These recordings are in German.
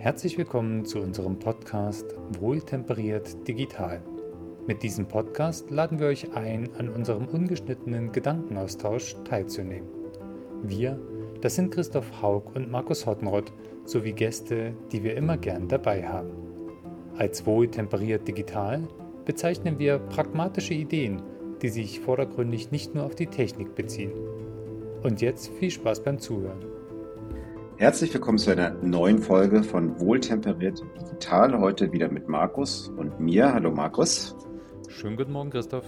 Herzlich willkommen zu unserem Podcast Wohltemperiert Digital. Mit diesem Podcast laden wir euch ein, an unserem ungeschnittenen Gedankenaustausch teilzunehmen. Wir, das sind Christoph Haug und Markus Hottenrott sowie Gäste, die wir immer gern dabei haben. Als Wohltemperiert Digital bezeichnen wir pragmatische Ideen, die sich vordergründig nicht nur auf die Technik beziehen. Und jetzt viel Spaß beim Zuhören. Herzlich willkommen zu einer neuen Folge von Wohltemperiert Digital. Heute wieder mit Markus und mir. Hallo Markus. Schönen guten Morgen, Christoph.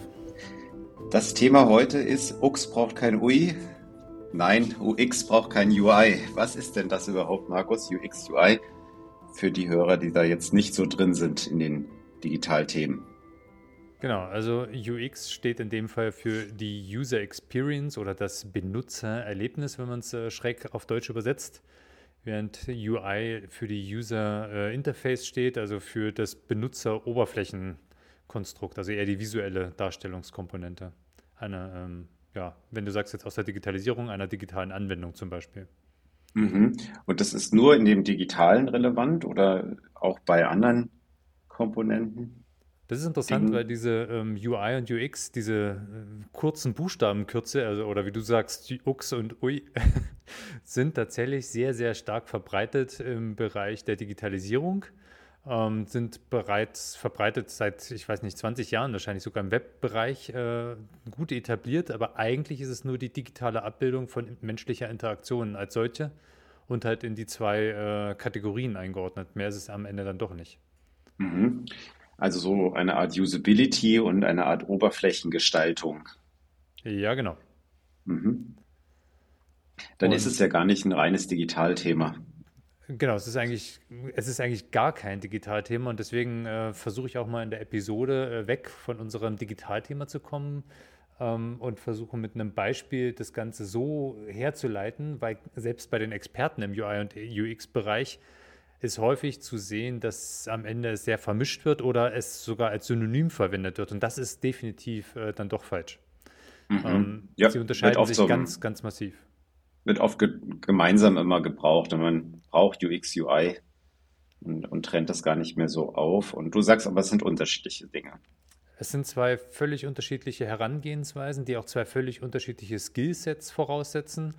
Das Thema heute ist UX braucht kein UI. Nein, UX braucht kein UI. Was ist denn das überhaupt, Markus? UX, UI? Für die Hörer, die da jetzt nicht so drin sind in den Digitalthemen. Genau, also UX steht in dem Fall für die User Experience oder das Benutzererlebnis, wenn man es äh, schräg auf Deutsch übersetzt, während UI für die User äh, Interface steht, also für das Benutzeroberflächenkonstrukt, also eher die visuelle Darstellungskomponente. Eine, ähm, ja, wenn du sagst jetzt aus der Digitalisierung einer digitalen Anwendung zum Beispiel. Mhm. Und das ist nur in dem Digitalen relevant oder auch bei anderen Komponenten? Das ist interessant, Ding. weil diese ähm, UI und UX, diese äh, kurzen Buchstabenkürze, also, oder wie du sagst, UX und UI, sind tatsächlich sehr, sehr stark verbreitet im Bereich der Digitalisierung. Ähm, sind bereits verbreitet seit, ich weiß nicht, 20 Jahren, wahrscheinlich sogar im Webbereich äh, gut etabliert, aber eigentlich ist es nur die digitale Abbildung von menschlicher Interaktion als solche und halt in die zwei äh, Kategorien eingeordnet. Mehr ist es am Ende dann doch nicht. Mhm. Also so eine Art Usability und eine Art Oberflächengestaltung. Ja, genau. Mhm. Dann und ist es ja gar nicht ein reines Digitalthema. Genau, es ist eigentlich, es ist eigentlich gar kein Digitalthema und deswegen äh, versuche ich auch mal in der Episode äh, weg von unserem Digitalthema zu kommen ähm, und versuche mit einem Beispiel das Ganze so herzuleiten, weil selbst bei den Experten im UI und UX-Bereich ist häufig zu sehen, dass am Ende es sehr vermischt wird oder es sogar als Synonym verwendet wird. Und das ist definitiv äh, dann doch falsch. Mhm. Ähm, ja, sie unterscheiden sich so ganz, ganz massiv. Wird oft ge gemeinsam immer gebraucht und man braucht UX, UI und, und trennt das gar nicht mehr so auf. Und du sagst aber, es sind unterschiedliche Dinge. Es sind zwei völlig unterschiedliche Herangehensweisen, die auch zwei völlig unterschiedliche Skillsets voraussetzen.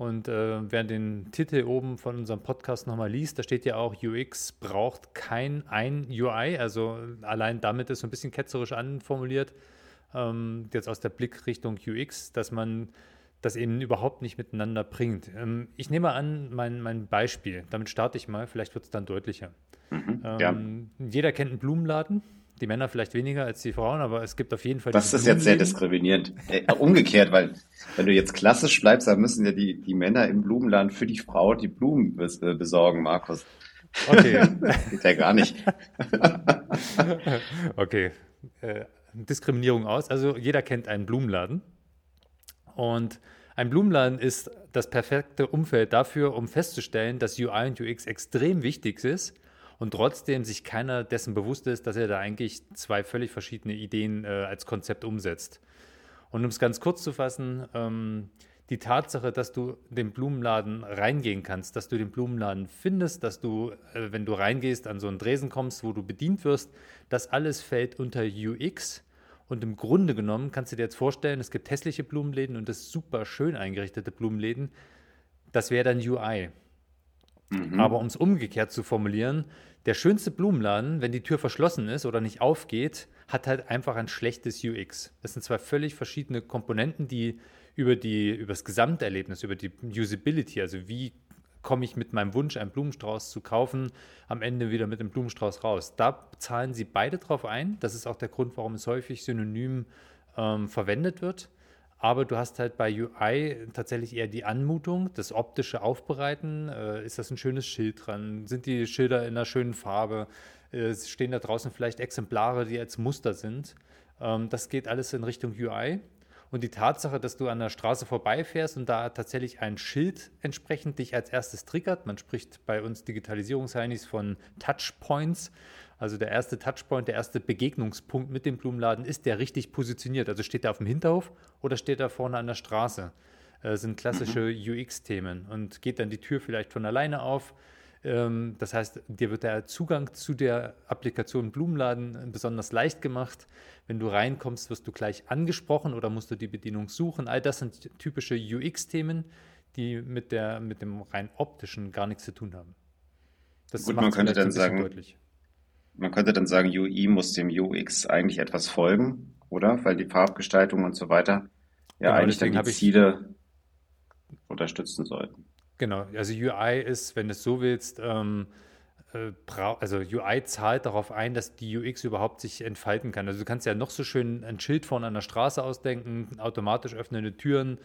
Und äh, wer den Titel oben von unserem Podcast nochmal liest, da steht ja auch, UX braucht kein ein UI. Also allein damit ist so ein bisschen ketzerisch anformuliert, ähm, jetzt aus der Blickrichtung UX, dass man das eben überhaupt nicht miteinander bringt. Ähm, ich nehme an, mein, mein Beispiel, damit starte ich mal, vielleicht wird es dann deutlicher. Mhm, ähm, ja. Jeder kennt einen Blumenladen. Die Männer vielleicht weniger als die Frauen, aber es gibt auf jeden Fall. Das ist jetzt sehr diskriminierend. Äh, umgekehrt, weil wenn du jetzt klassisch bleibst, dann müssen ja die, die Männer im Blumenladen für die Frau die Blumen äh, besorgen, Markus. Okay. Geht ja gar nicht. okay. Äh, Diskriminierung aus. Also jeder kennt einen Blumenladen. Und ein Blumenladen ist das perfekte Umfeld dafür, um festzustellen, dass UI und UX extrem wichtig ist und trotzdem sich keiner dessen bewusst ist, dass er da eigentlich zwei völlig verschiedene Ideen äh, als Konzept umsetzt. Und um es ganz kurz zu fassen, ähm, die Tatsache, dass du den Blumenladen reingehen kannst, dass du den Blumenladen findest, dass du, äh, wenn du reingehst, an so einen Dresen kommst, wo du bedient wirst, das alles fällt unter UX. Und im Grunde genommen kannst du dir jetzt vorstellen, es gibt hässliche Blumenläden und das super schön eingerichtete Blumenläden. Das wäre dann UI. Mhm. Aber um es umgekehrt zu formulieren, der schönste Blumenladen, wenn die Tür verschlossen ist oder nicht aufgeht, hat halt einfach ein schlechtes UX. Das sind zwei völlig verschiedene Komponenten, die über, die, über das Gesamterlebnis, über die Usability, also wie komme ich mit meinem Wunsch, einen Blumenstrauß zu kaufen, am Ende wieder mit dem Blumenstrauß raus. Da zahlen sie beide drauf ein. Das ist auch der Grund, warum es häufig synonym ähm, verwendet wird aber du hast halt bei UI tatsächlich eher die Anmutung, das optische Aufbereiten. Äh, ist das ein schönes Schild dran? Sind die Schilder in einer schönen Farbe? Äh, stehen da draußen vielleicht Exemplare, die als Muster sind? Ähm, das geht alles in Richtung UI. Und die Tatsache, dass du an der Straße vorbeifährst und da tatsächlich ein Schild entsprechend dich als erstes triggert, man spricht bei uns Digitalisierungsheinis von Touchpoints, also der erste Touchpoint, der erste Begegnungspunkt mit dem Blumenladen, ist der richtig positioniert? Also steht er auf dem Hinterhof oder steht er vorne an der Straße? Das äh, sind klassische mhm. UX-Themen. Und geht dann die Tür vielleicht von alleine auf? Ähm, das heißt, dir wird der Zugang zu der Applikation Blumenladen besonders leicht gemacht. Wenn du reinkommst, wirst du gleich angesprochen oder musst du die Bedienung suchen. All das sind typische UX-Themen, die mit, der, mit dem rein optischen gar nichts zu tun haben. Das Gut, man könnte dann sagen, deutlich. Man könnte dann sagen, UI muss dem UX eigentlich etwas folgen, oder? Weil die Farbgestaltung und so weiter ja genau, eigentlich dann die Ziele unterstützen sollten. Genau, also UI ist, wenn du es so willst, ähm, äh, also UI zahlt darauf ein, dass die UX überhaupt sich entfalten kann. Also du kannst ja noch so schön ein Schild vorne an der Straße ausdenken, automatisch öffnende Türen.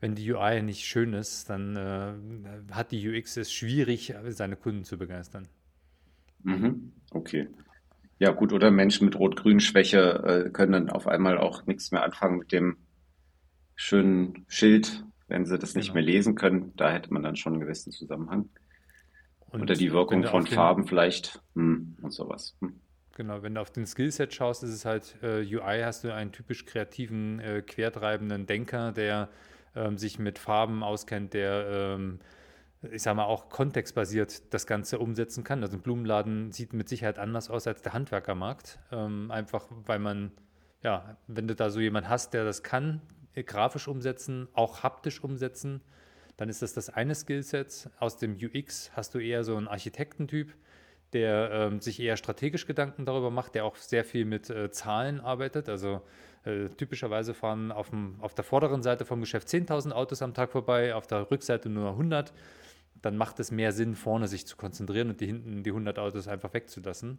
Wenn die UI nicht schön ist, dann äh, hat die UX es schwierig, seine Kunden zu begeistern. Mhm. Okay. Ja, gut, oder Menschen mit Rot-Grün-Schwäche äh, können dann auf einmal auch nichts mehr anfangen mit dem schönen Schild wenn sie das nicht genau. mehr lesen können. Da hätte man dann schon einen gewissen Zusammenhang. Und Oder die Wirkung von den, Farben vielleicht hm, und sowas. Hm. Genau, wenn du auf den Skillset schaust, ist es halt äh, UI, hast du einen typisch kreativen, äh, quertreibenden Denker, der ähm, sich mit Farben auskennt, der, ähm, ich sag mal, auch kontextbasiert das Ganze umsetzen kann. Also ein Blumenladen sieht mit Sicherheit anders aus als der Handwerkermarkt. Ähm, einfach, weil man, ja, wenn du da so jemand hast, der das kann, grafisch umsetzen, auch haptisch umsetzen, dann ist das das eine Skillset. Aus dem UX hast du eher so einen Architektentyp, der ähm, sich eher strategisch Gedanken darüber macht, der auch sehr viel mit äh, Zahlen arbeitet. Also äh, typischerweise fahren auf, dem, auf der vorderen Seite vom Geschäft 10.000 Autos am Tag vorbei, auf der Rückseite nur 100. Dann macht es mehr Sinn, vorne sich zu konzentrieren und die hinten die 100 Autos einfach wegzulassen.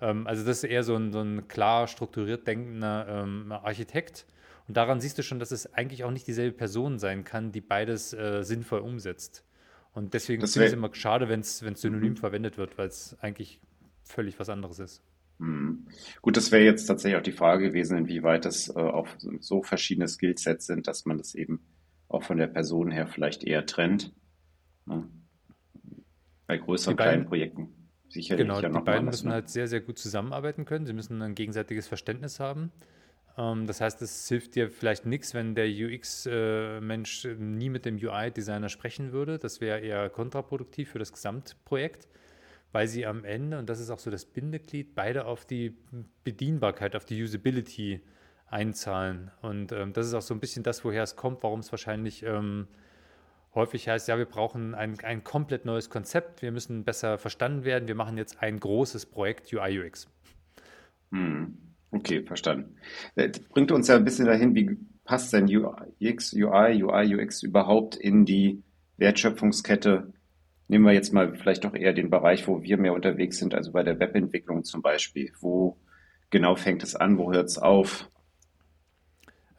Ähm, also das ist eher so ein, so ein klar strukturiert denkender ähm, Architekt und daran siehst du schon, dass es eigentlich auch nicht dieselbe Person sein kann, die beides äh, sinnvoll umsetzt. Und deswegen finde ich es immer schade, wenn es synonym mhm. verwendet wird, weil es eigentlich völlig was anderes ist. Mhm. Gut, das wäre jetzt tatsächlich auch die Frage gewesen, inwieweit das äh, auch so verschiedene Skillsets sind, dass man das eben auch von der Person her vielleicht eher trennt. Ne? Bei größeren, beiden, kleinen Projekten. Sicherlich genau, ja die beiden müssen ne? halt sehr, sehr gut zusammenarbeiten können. Sie müssen ein gegenseitiges Verständnis haben. Ähm, das heißt, es hilft dir vielleicht nichts, wenn der UX-Mensch äh, nie mit dem UI-Designer sprechen würde. Das wäre eher kontraproduktiv für das Gesamtprojekt, weil sie am Ende, und das ist auch so das Bindeglied, beide auf die Bedienbarkeit, auf die Usability einzahlen. Und ähm, das ist auch so ein bisschen das, woher es kommt, warum es wahrscheinlich ähm, häufig heißt, ja, wir brauchen ein, ein komplett neues Konzept, wir müssen besser verstanden werden, wir machen jetzt ein großes Projekt UI-UX. Hm. Okay, verstanden. Das äh, bringt uns ja ein bisschen dahin, wie passt denn UX, UI, UI, UX überhaupt in die Wertschöpfungskette? Nehmen wir jetzt mal vielleicht doch eher den Bereich, wo wir mehr unterwegs sind, also bei der Webentwicklung zum Beispiel. Wo genau fängt es an, wo hört es auf?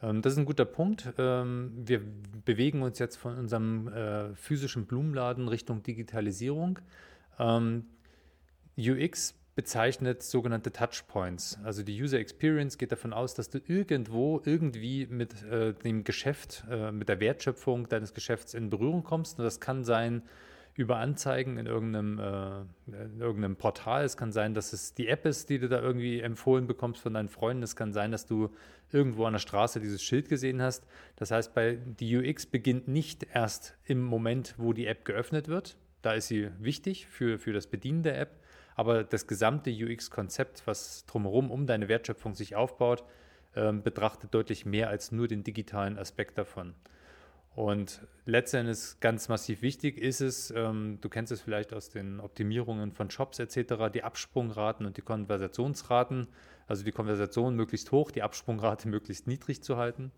Ähm, das ist ein guter Punkt. Ähm, wir bewegen uns jetzt von unserem äh, physischen Blumenladen Richtung Digitalisierung. Ähm, UX bezeichnet sogenannte Touchpoints. Also die User Experience geht davon aus, dass du irgendwo irgendwie mit äh, dem Geschäft, äh, mit der Wertschöpfung deines Geschäfts in Berührung kommst. Und das kann sein über Anzeigen in irgendeinem, äh, in irgendeinem Portal. Es kann sein, dass es die App ist, die du da irgendwie empfohlen bekommst von deinen Freunden. Es kann sein, dass du irgendwo an der Straße dieses Schild gesehen hast. Das heißt, bei die UX beginnt nicht erst im Moment, wo die App geöffnet wird. Da ist sie wichtig für, für das Bedienen der App aber das gesamte UX-Konzept, was drumherum um deine Wertschöpfung sich aufbaut, ähm, betrachtet deutlich mehr als nur den digitalen Aspekt davon. Und letztendlich ganz massiv wichtig ist es, ähm, du kennst es vielleicht aus den Optimierungen von Shops etc., die Absprungraten und die Konversationsraten, also die Konversation möglichst hoch, die Absprungrate möglichst niedrig zu halten.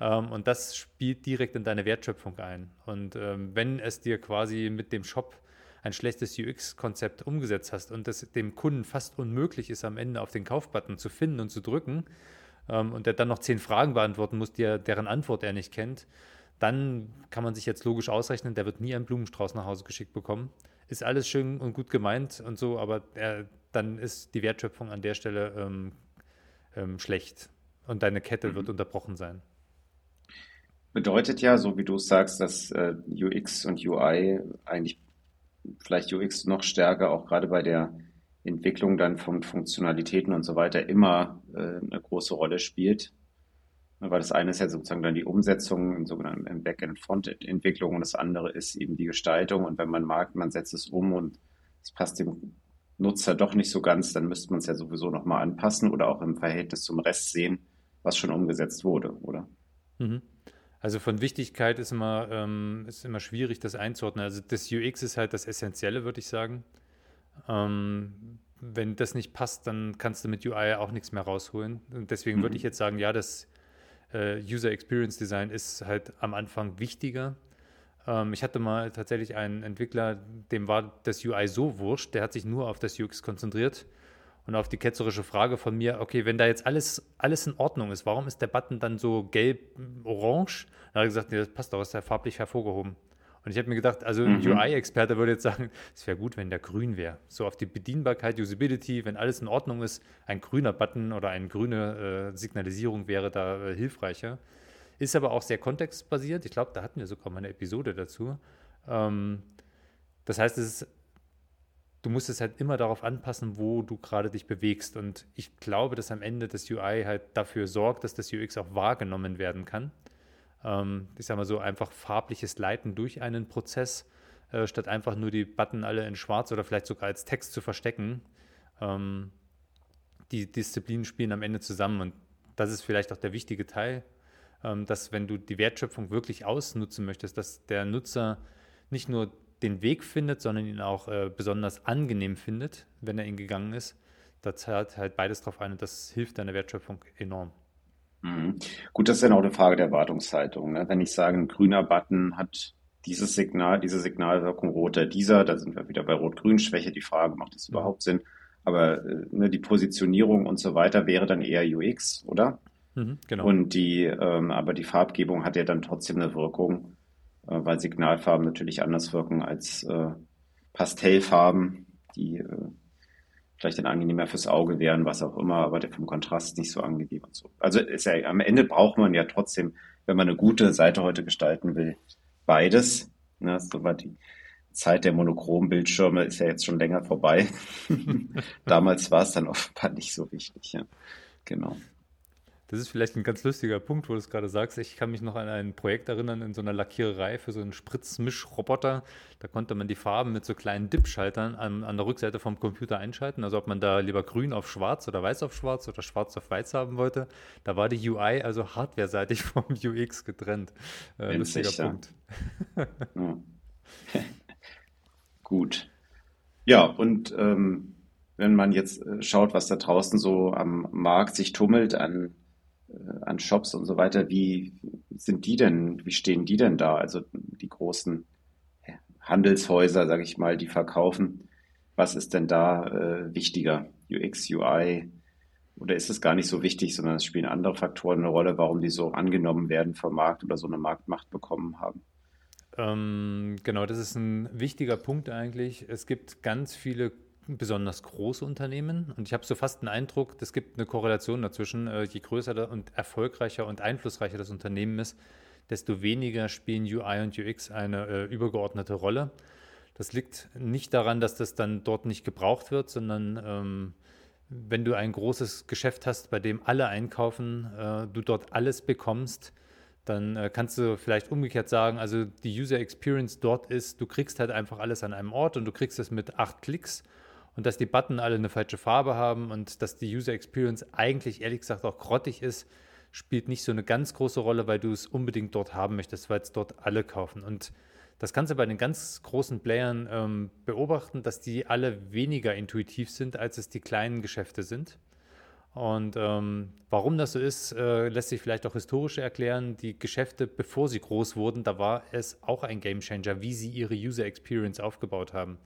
Ähm, und das spielt direkt in deine Wertschöpfung ein. Und ähm, wenn es dir quasi mit dem Shop ein schlechtes UX-Konzept umgesetzt hast und es dem Kunden fast unmöglich ist, am Ende auf den Kaufbutton zu finden und zu drücken ähm, und der dann noch zehn Fragen beantworten muss, die deren Antwort er nicht kennt, dann kann man sich jetzt logisch ausrechnen, der wird nie einen Blumenstrauß nach Hause geschickt bekommen. Ist alles schön und gut gemeint und so, aber er, dann ist die Wertschöpfung an der Stelle ähm, ähm, schlecht und deine Kette mhm. wird unterbrochen sein. Bedeutet ja, so wie du es sagst, dass äh, UX und UI eigentlich vielleicht UX noch stärker, auch gerade bei der Entwicklung dann von Funktionalitäten und so weiter, immer äh, eine große Rolle spielt. Weil das eine ist ja sozusagen dann die Umsetzung im sogenannten im Backend-Front-Entwicklung und das andere ist eben die Gestaltung. Und wenn man mag, man setzt es um und es passt dem Nutzer doch nicht so ganz, dann müsste man es ja sowieso nochmal anpassen oder auch im Verhältnis zum Rest sehen, was schon umgesetzt wurde, oder? Mhm. Also von Wichtigkeit ist immer, ähm, ist immer schwierig, das einzuordnen. Also das UX ist halt das Essentielle, würde ich sagen. Ähm, wenn das nicht passt, dann kannst du mit UI auch nichts mehr rausholen. Und deswegen mhm. würde ich jetzt sagen, ja, das äh, User Experience Design ist halt am Anfang wichtiger. Ähm, ich hatte mal tatsächlich einen Entwickler, dem war das UI so wurscht, der hat sich nur auf das UX konzentriert und auf die ketzerische Frage von mir, okay, wenn da jetzt alles, alles in Ordnung ist, warum ist der Button dann so gelb-orange? Da hat er gesagt, nee, das passt doch, ist ja farblich hervorgehoben. Und ich habe mir gedacht, also ein mhm. UI-Experte würde jetzt sagen, es wäre gut, wenn der grün wäre. So auf die Bedienbarkeit, Usability, wenn alles in Ordnung ist, ein grüner Button oder eine grüne äh, Signalisierung wäre da äh, hilfreicher. Ist aber auch sehr kontextbasiert. Ich glaube, da hatten wir sogar mal eine Episode dazu. Ähm, das heißt, es ist, du musst es halt immer darauf anpassen, wo du gerade dich bewegst. Und ich glaube, dass am Ende das UI halt dafür sorgt, dass das UX auch wahrgenommen werden kann ähm, ich sage mal so, einfach farbliches Leiten durch einen Prozess, äh, statt einfach nur die Button alle in schwarz oder vielleicht sogar als Text zu verstecken. Ähm, die Disziplinen spielen am Ende zusammen und das ist vielleicht auch der wichtige Teil, ähm, dass wenn du die Wertschöpfung wirklich ausnutzen möchtest, dass der Nutzer nicht nur den Weg findet, sondern ihn auch äh, besonders angenehm findet, wenn er ihn gegangen ist. Da zahlt halt beides drauf ein und das hilft deiner Wertschöpfung enorm. Mhm. Gut, das ist dann auch eine Frage der Erwartungshaltung. Ne? Wenn ich sage, ein grüner Button hat dieses Signal, diese Signalwirkung, roter dieser, da sind wir wieder bei Rot-Grün-Schwäche, die Frage, macht das überhaupt Sinn? Aber äh, ne, die Positionierung und so weiter wäre dann eher UX, oder? Mhm, genau. Und die, ähm, aber die Farbgebung hat ja dann trotzdem eine Wirkung, äh, weil Signalfarben natürlich anders wirken als äh, Pastellfarben, die äh, vielleicht dann angenehmer fürs Auge wären, was auch immer, aber der vom Kontrast nicht so angenehm und so. Also ist ja, am Ende braucht man ja trotzdem, wenn man eine gute Seite heute gestalten will, beides. Ne, so war die Zeit der monochromen Bildschirme ist ja jetzt schon länger vorbei. Damals war es dann offenbar nicht so wichtig. Ja. Genau. Das ist vielleicht ein ganz lustiger Punkt, wo du es gerade sagst. Ich kann mich noch an ein Projekt erinnern in so einer Lackiererei für so einen Spritzmischroboter. Da konnte man die Farben mit so kleinen Dip-Schaltern an, an, der Rückseite vom Computer einschalten. Also ob man da lieber grün auf schwarz oder weiß auf schwarz oder schwarz auf weiß haben wollte. Da war die UI also hardware-seitig vom UX getrennt. Äh, lustiger sicher. Punkt. ja. Gut. Ja, und ähm, wenn man jetzt äh, schaut, was da draußen so am Markt sich tummelt an an Shops und so weiter, wie sind die denn, wie stehen die denn da? Also die großen Handelshäuser, sage ich mal, die verkaufen. Was ist denn da äh, wichtiger? UX, UI? Oder ist es gar nicht so wichtig, sondern es spielen andere Faktoren eine Rolle, warum die so angenommen werden vom Markt oder so eine Marktmacht bekommen haben? Ähm, genau, das ist ein wichtiger Punkt eigentlich. Es gibt ganz viele besonders große Unternehmen. Und ich habe so fast den Eindruck, es gibt eine Korrelation dazwischen. Äh, je größer und erfolgreicher und einflussreicher das Unternehmen ist, desto weniger spielen UI und UX eine äh, übergeordnete Rolle. Das liegt nicht daran, dass das dann dort nicht gebraucht wird, sondern ähm, wenn du ein großes Geschäft hast, bei dem alle einkaufen, äh, du dort alles bekommst, dann äh, kannst du vielleicht umgekehrt sagen, also die User Experience dort ist, du kriegst halt einfach alles an einem Ort und du kriegst es mit acht Klicks und dass die Button alle eine falsche Farbe haben und dass die User Experience eigentlich ehrlich gesagt auch grottig ist, spielt nicht so eine ganz große Rolle, weil du es unbedingt dort haben möchtest, weil es dort alle kaufen. Und das kannst du bei den ganz großen Playern ähm, beobachten, dass die alle weniger intuitiv sind, als es die kleinen Geschäfte sind. Und ähm, warum das so ist, äh, lässt sich vielleicht auch historisch erklären. Die Geschäfte, bevor sie groß wurden, da war es auch ein Gamechanger, wie sie ihre User Experience aufgebaut haben.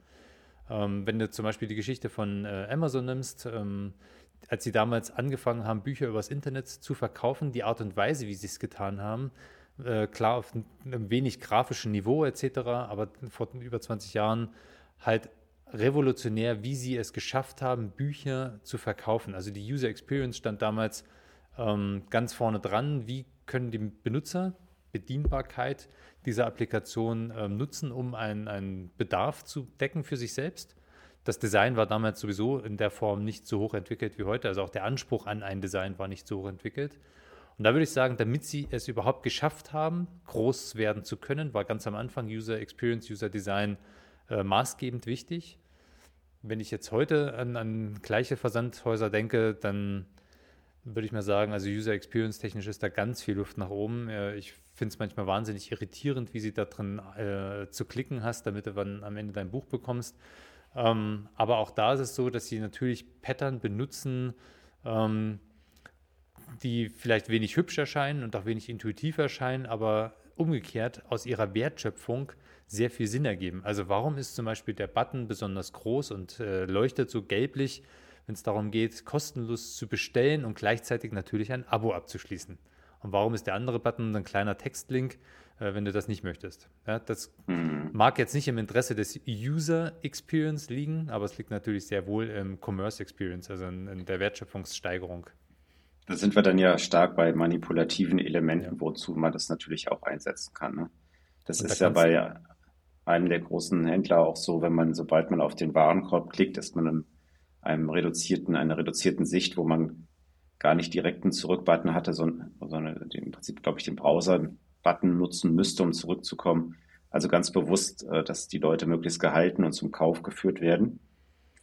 Ähm, wenn du zum Beispiel die Geschichte von äh, Amazon nimmst, ähm, als sie damals angefangen haben, Bücher übers Internet zu verkaufen, die Art und Weise, wie sie es getan haben, äh, klar auf einem wenig grafischen Niveau etc., aber vor über 20 Jahren halt revolutionär, wie sie es geschafft haben, Bücher zu verkaufen. Also die User Experience stand damals ähm, ganz vorne dran. Wie können die Benutzer Bedienbarkeit dieser Applikation ähm, nutzen, um einen, einen Bedarf zu decken für sich selbst. Das Design war damals sowieso in der Form nicht so hoch entwickelt wie heute. Also auch der Anspruch an ein Design war nicht so hoch entwickelt. Und da würde ich sagen, damit sie es überhaupt geschafft haben, groß werden zu können, war ganz am Anfang User Experience, User Design äh, maßgebend wichtig. Wenn ich jetzt heute an, an gleiche Versandhäuser denke, dann würde ich mal sagen, also User Experience technisch ist da ganz viel Luft nach oben. Ich finde es manchmal wahnsinnig irritierend, wie sie da drin äh, zu klicken hast, damit du dann am Ende dein Buch bekommst. Ähm, aber auch da ist es so, dass sie natürlich Pattern benutzen, ähm, die vielleicht wenig hübsch erscheinen und auch wenig intuitiv erscheinen, aber umgekehrt aus ihrer Wertschöpfung sehr viel Sinn ergeben. Also warum ist zum Beispiel der Button besonders groß und äh, leuchtet so gelblich, wenn es darum geht, kostenlos zu bestellen und gleichzeitig natürlich ein Abo abzuschließen? Und warum ist der andere Button ein kleiner Textlink, äh, wenn du das nicht möchtest? Ja, das mhm. mag jetzt nicht im Interesse des User Experience liegen, aber es liegt natürlich sehr wohl im Commerce Experience, also in, in der Wertschöpfungssteigerung. Da sind wir dann ja stark bei manipulativen Elementen, ja. wozu man das natürlich auch einsetzen kann. Ne? Das Und ist da ja bei einem der großen Händler auch so, wenn man, sobald man auf den Warenkorb klickt, ist man in einem reduzierten, einer reduzierten Sicht, wo man gar nicht direkt einen Zurück-Button hatte, sondern, sondern im Prinzip, glaube ich, den Browser-Button nutzen müsste, um zurückzukommen. Also ganz bewusst, äh, dass die Leute möglichst gehalten und zum Kauf geführt werden.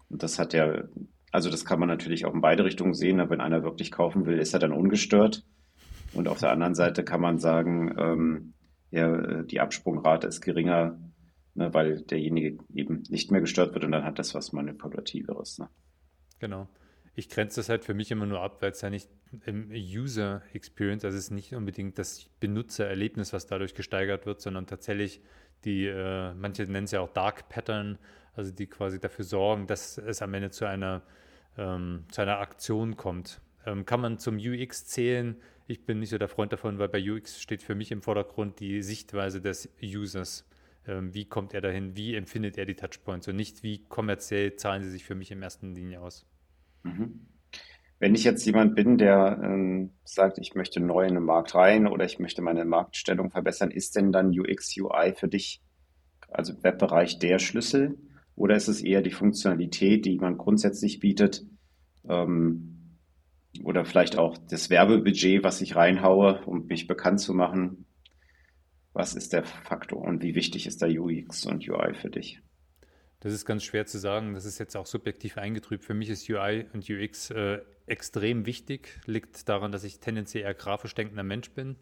Und das hat ja also das kann man natürlich auch in beide Richtungen sehen. Aber wenn einer wirklich kaufen will, ist er dann ungestört. Und auf der anderen Seite kann man sagen, ähm, ja, die Absprungrate ist geringer, ne, weil derjenige eben nicht mehr gestört wird und dann hat das was Manipulativeres. Ne? Genau. Ich grenze das halt für mich immer nur ab, weil es ja nicht im User Experience, also es ist nicht unbedingt das Benutzererlebnis, was dadurch gesteigert wird, sondern tatsächlich die, äh, manche nennen es ja auch Dark Pattern, also die quasi dafür sorgen, dass es am Ende zu einer, ähm, zu einer Aktion kommt. Ähm, kann man zum UX zählen? Ich bin nicht so der Freund davon, weil bei UX steht für mich im Vordergrund die Sichtweise des Users. Ähm, wie kommt er dahin? Wie empfindet er die Touchpoints? Und nicht, wie kommerziell zahlen sie sich für mich in erster Linie aus? Mhm. Wenn ich jetzt jemand bin, der ähm, sagt, ich möchte neu in den Markt rein oder ich möchte meine Marktstellung verbessern, ist denn dann UX, UI für dich, also Webbereich, der Schlüssel? Oder ist es eher die Funktionalität, die man grundsätzlich bietet? Ähm, oder vielleicht auch das Werbebudget, was ich reinhaue, um mich bekannt zu machen? Was ist der Faktor und wie wichtig ist da UX und UI für dich? Das ist ganz schwer zu sagen. Das ist jetzt auch subjektiv eingetrübt. Für mich ist UI und UX äh, extrem wichtig. Liegt daran, dass ich tendenziell eher grafisch denkender Mensch bin.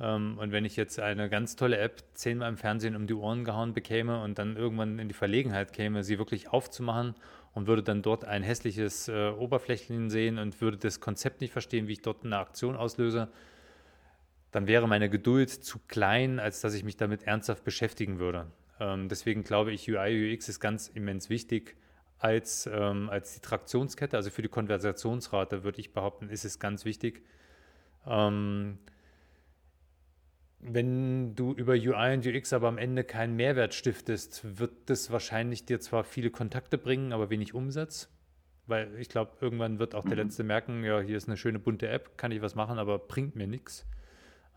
Ähm, und wenn ich jetzt eine ganz tolle App zehnmal im Fernsehen um die Ohren gehauen bekäme und dann irgendwann in die Verlegenheit käme, sie wirklich aufzumachen und würde dann dort ein hässliches äh, Oberflächchen sehen und würde das Konzept nicht verstehen, wie ich dort eine Aktion auslöse, dann wäre meine Geduld zu klein, als dass ich mich damit ernsthaft beschäftigen würde. Ähm, deswegen glaube ich, UI, UX ist ganz immens wichtig als, ähm, als die Traktionskette, also für die Konversationsrate würde ich behaupten, ist es ganz wichtig. Ähm, wenn du über UI und UX aber am Ende keinen Mehrwert stiftest, wird das wahrscheinlich dir zwar viele Kontakte bringen, aber wenig Umsatz. Weil ich glaube, irgendwann wird auch der mhm. Letzte merken, ja, hier ist eine schöne bunte App, kann ich was machen, aber bringt mir nichts.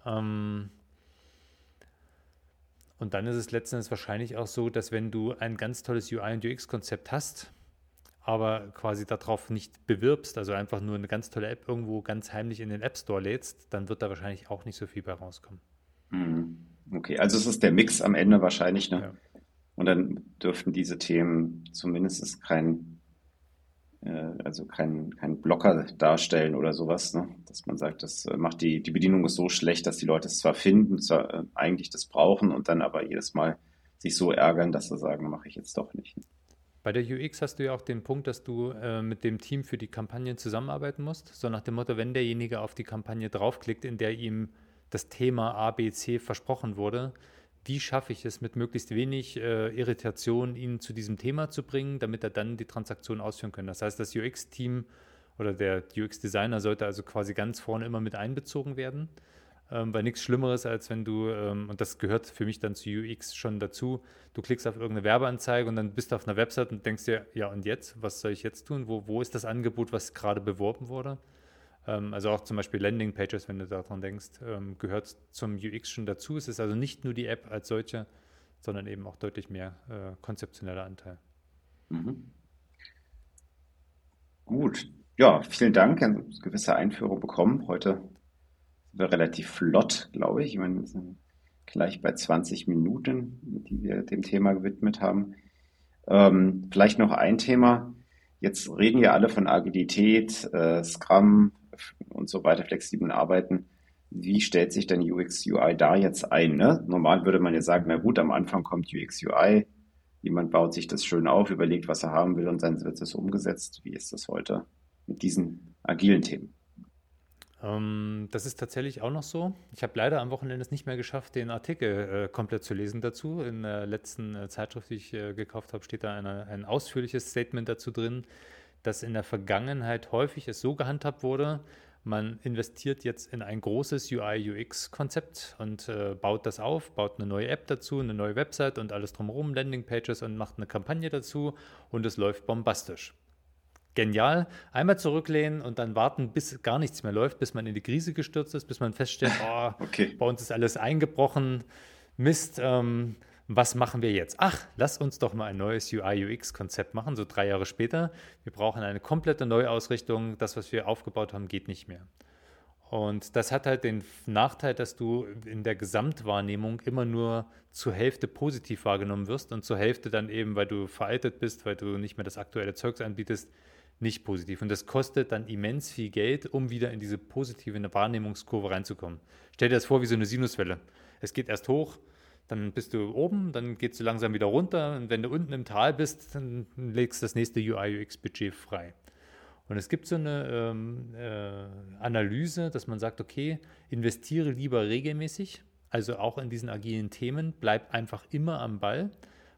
Ähm und dann ist es letztendlich wahrscheinlich auch so, dass wenn du ein ganz tolles UI und UX-Konzept hast, aber quasi darauf nicht bewirbst, also einfach nur eine ganz tolle App irgendwo ganz heimlich in den App Store lädst, dann wird da wahrscheinlich auch nicht so viel bei rauskommen. Mhm. Okay, also es ist der Mix am Ende wahrscheinlich, ne? Ja. Und dann dürften diese Themen zumindest kein, also kein, kein Blocker darstellen oder sowas, ne? Dass man sagt, das äh, macht die, die Bedienung ist so schlecht, dass die Leute es zwar finden, zwar äh, eigentlich das brauchen und dann aber jedes Mal sich so ärgern, dass sie sagen, mache ich jetzt doch nicht. Ne? Bei der UX hast du ja auch den Punkt, dass du äh, mit dem Team für die Kampagnen zusammenarbeiten musst. So nach dem Motto, wenn derjenige auf die Kampagne draufklickt, in der ihm das Thema A, B, C versprochen wurde. Wie schaffe ich es mit möglichst wenig äh, Irritation, ihn zu diesem Thema zu bringen, damit er dann die Transaktion ausführen kann? Das heißt, das UX-Team oder der UX-Designer sollte also quasi ganz vorne immer mit einbezogen werden. Ähm, weil nichts Schlimmeres, als wenn du, ähm, und das gehört für mich dann zu UX schon dazu, du klickst auf irgendeine Werbeanzeige und dann bist du auf einer Website und denkst dir, ja und jetzt, was soll ich jetzt tun? Wo, wo ist das Angebot, was gerade beworben wurde? Ähm, also auch zum Beispiel Landing-Pages, wenn du daran denkst, ähm, gehört zum UX schon dazu. Es ist also nicht nur die App als solche, sondern eben auch deutlich mehr äh, konzeptioneller Anteil. Mhm. Gut, ja, vielen Dank. Eine gewisse Einführung bekommen. Heute relativ flott, glaube ich. Ich meine, wir sind gleich bei 20 Minuten, die wir dem Thema gewidmet haben. Ähm, vielleicht noch ein Thema. Jetzt reden ja alle von Agilität, äh, Scrum und so weiter, flexiblen Arbeiten. Wie stellt sich denn UX UI da jetzt ein? Ne? Normal würde man ja sagen, na gut, am Anfang kommt UX UI, jemand baut sich das schön auf, überlegt, was er haben will und dann wird es umgesetzt. Wie ist das heute mit diesen agilen Themen? Ähm, das ist tatsächlich auch noch so. Ich habe leider am Wochenende es nicht mehr geschafft, den Artikel äh, komplett zu lesen dazu. In der letzten äh, Zeitschrift, die ich äh, gekauft habe, steht da eine, ein ausführliches Statement dazu drin, dass in der Vergangenheit häufig es so gehandhabt wurde, man investiert jetzt in ein großes UI-UX-Konzept und äh, baut das auf, baut eine neue App dazu, eine neue Website und alles drumherum, Landingpages und macht eine Kampagne dazu und es läuft bombastisch genial. Einmal zurücklehnen und dann warten, bis gar nichts mehr läuft, bis man in die Krise gestürzt ist, bis man feststellt, oh, okay. bei uns ist alles eingebrochen. Mist, ähm, was machen wir jetzt? Ach, lass uns doch mal ein neues UI-UX-Konzept machen, so drei Jahre später. Wir brauchen eine komplette Neuausrichtung. Das, was wir aufgebaut haben, geht nicht mehr. Und das hat halt den Nachteil, dass du in der Gesamtwahrnehmung immer nur zur Hälfte positiv wahrgenommen wirst und zur Hälfte dann eben, weil du veraltet bist, weil du nicht mehr das aktuelle Zeugs anbietest, nicht positiv. Und das kostet dann immens viel Geld, um wieder in diese positive Wahrnehmungskurve reinzukommen. Stell dir das vor wie so eine Sinuswelle. Es geht erst hoch, dann bist du oben, dann geht es langsam wieder runter. Und wenn du unten im Tal bist, dann legst du das nächste UI-UX-Budget frei. Und es gibt so eine ähm, äh, Analyse, dass man sagt, okay, investiere lieber regelmäßig, also auch in diesen agilen Themen, bleib einfach immer am Ball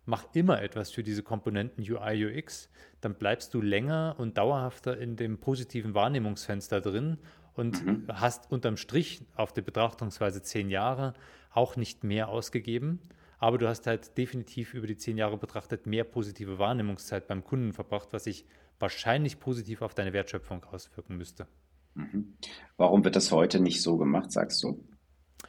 mach immer etwas für diese Komponenten UI, UX, dann bleibst du länger und dauerhafter in dem positiven Wahrnehmungsfenster drin und mhm. hast unterm Strich auf der Betrachtungsweise zehn Jahre auch nicht mehr ausgegeben. Aber du hast halt definitiv über die zehn Jahre betrachtet mehr positive Wahrnehmungszeit beim Kunden verbracht, was sich wahrscheinlich positiv auf deine Wertschöpfung auswirken müsste. Mhm. Warum wird das heute nicht so gemacht, sagst du?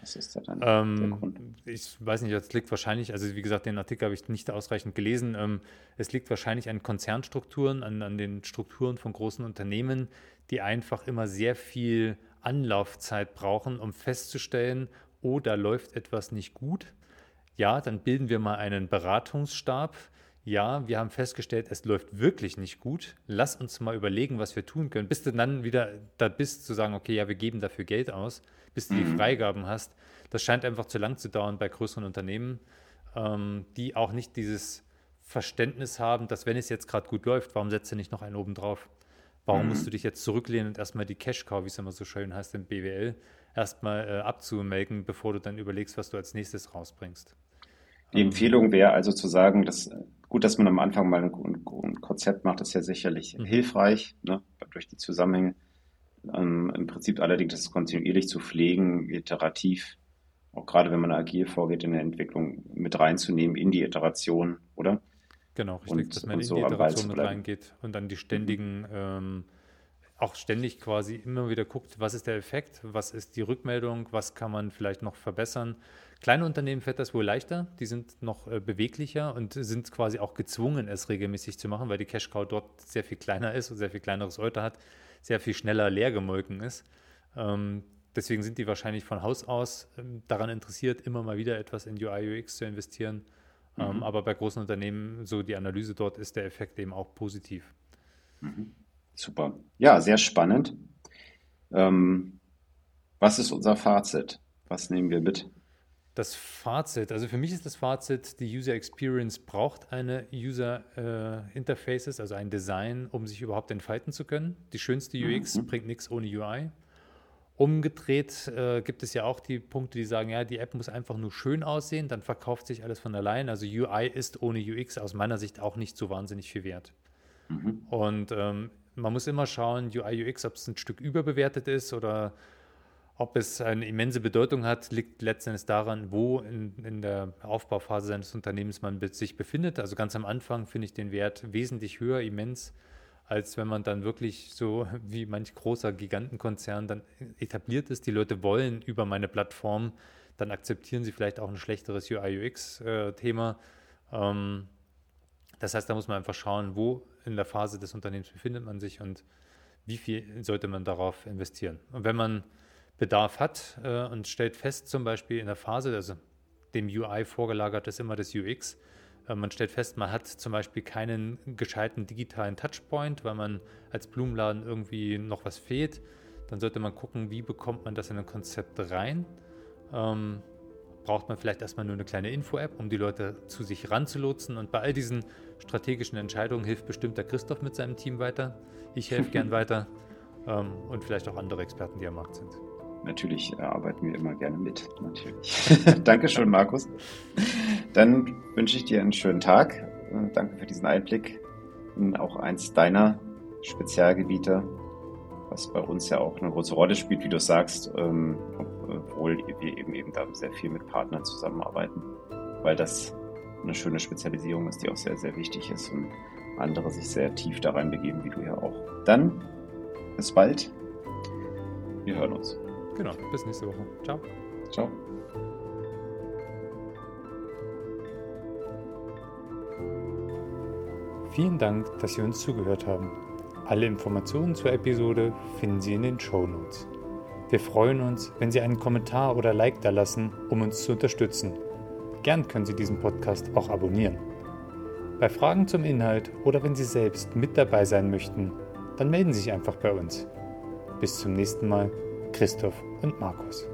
Was ist da dann ähm, der Grund? Ich weiß nicht, es liegt wahrscheinlich, also wie gesagt, den Artikel habe ich nicht ausreichend gelesen. Ähm, es liegt wahrscheinlich an Konzernstrukturen, an, an den Strukturen von großen Unternehmen, die einfach immer sehr viel Anlaufzeit brauchen, um festzustellen, oh, da läuft etwas nicht gut. Ja, dann bilden wir mal einen Beratungsstab. Ja, wir haben festgestellt, es läuft wirklich nicht gut. Lass uns mal überlegen, was wir tun können. Bis du dann wieder da bist, zu sagen, okay, ja, wir geben dafür Geld aus bis du die mhm. Freigaben hast. Das scheint einfach zu lang zu dauern bei größeren Unternehmen, ähm, die auch nicht dieses Verständnis haben, dass wenn es jetzt gerade gut läuft, warum setzt du nicht noch einen oben drauf? Warum mhm. musst du dich jetzt zurücklehnen und erstmal die Cash-Cow, wie es immer so schön heißt im BWL, erstmal äh, abzumelken, bevor du dann überlegst, was du als nächstes rausbringst? Die Empfehlung wäre also zu sagen, dass gut, dass man am Anfang mal ein, ein Konzept macht, ist ja sicherlich mhm. hilfreich, ne, durch die Zusammenhänge. Ähm, Im Prinzip allerdings das kontinuierlich zu pflegen, iterativ, auch gerade wenn man agil vorgeht in der Entwicklung, mit reinzunehmen in die Iteration, oder? Genau, richtig, und, dass man in so die Iteration mit reingeht und dann die ständigen, mhm. ähm, auch ständig quasi immer wieder guckt, was ist der Effekt, was ist die Rückmeldung, was kann man vielleicht noch verbessern. Kleine Unternehmen fällt das wohl leichter, die sind noch äh, beweglicher und sind quasi auch gezwungen, es regelmäßig zu machen, weil die Cash Cow dort sehr viel kleiner ist und sehr viel kleineres Euter hat sehr viel schneller leer gemolken ist. Ähm, deswegen sind die wahrscheinlich von Haus aus ähm, daran interessiert, immer mal wieder etwas in UI, UX zu investieren. Ähm, mhm. aber bei großen Unternehmen, so die Analyse dort, ist der Effekt eben auch positiv. Mhm. Super. Ja, sehr spannend. Ähm, was ist unser Fazit? Was nehmen wir mit? Das Fazit, also für mich ist das Fazit, die User Experience braucht eine User äh, Interfaces, also ein Design, um sich überhaupt entfalten zu können. Die schönste UX mhm. bringt nichts ohne UI. Umgedreht äh, gibt es ja auch die Punkte, die sagen, ja, die App muss einfach nur schön aussehen, dann verkauft sich alles von allein. Also UI ist ohne UX aus meiner Sicht auch nicht so wahnsinnig viel wert. Mhm. Und ähm, man muss immer schauen, UI, UX, ob es ein Stück überbewertet ist oder ob es eine immense Bedeutung hat, liegt letztendlich daran, wo in, in, der Aufbauphase seines Unternehmens man sich befindet. Also ganz am Anfang finde ich den Wert wesentlich höher, immens, als wenn man dann wirklich so wie manch großer Gigantenkonzern dann etabliert ist. Die Leute wollen über meine Plattform, dann akzeptieren sie vielleicht auch ein schlechteres UI-UX-Thema. Äh, ähm, das heißt, da muss man einfach schauen, wo in der Phase des Unternehmens befindet man sich und wie viel sollte man darauf investieren. Und wenn man Bedarf hat äh, und stellt fest, zum Beispiel in der Phase, also dem UI vorgelagert ist immer das UX. Äh, man stellt fest, man hat zum Beispiel keinen gescheiten digitalen Touchpoint, weil man als Blumenladen irgendwie noch was fehlt. Dann sollte man gucken, wie bekommt man das in ein Konzept rein. Ähm, braucht man vielleicht erstmal nur eine kleine Info-App, um die Leute zu sich ranzulotsen. Und bei all diesen strategischen Entscheidungen hilft bestimmt der Christoph mit seinem Team weiter. Ich helfe gern weiter ähm, und vielleicht auch andere Experten, die am Markt sind. Natürlich äh, arbeiten wir immer gerne mit. Natürlich. Dankeschön, Markus. Dann wünsche ich dir einen schönen Tag. Äh, danke für diesen Einblick in auch eins deiner Spezialgebiete, was bei uns ja auch eine große Rolle spielt, wie du sagst, ähm, obwohl wir eben eben da sehr viel mit Partnern zusammenarbeiten, weil das eine schöne Spezialisierung ist, die auch sehr, sehr wichtig ist und andere sich sehr tief da rein begeben, wie du ja auch. Dann bis bald. Wir hören uns. Genau, bis nächste Woche. Ciao. Ciao. Vielen Dank, dass Sie uns zugehört haben. Alle Informationen zur Episode finden Sie in den Show Notes. Wir freuen uns, wenn Sie einen Kommentar oder Like da lassen, um uns zu unterstützen. Gern können Sie diesen Podcast auch abonnieren. Bei Fragen zum Inhalt oder wenn Sie selbst mit dabei sein möchten, dann melden Sie sich einfach bei uns. Bis zum nächsten Mal, Christoph und Markus.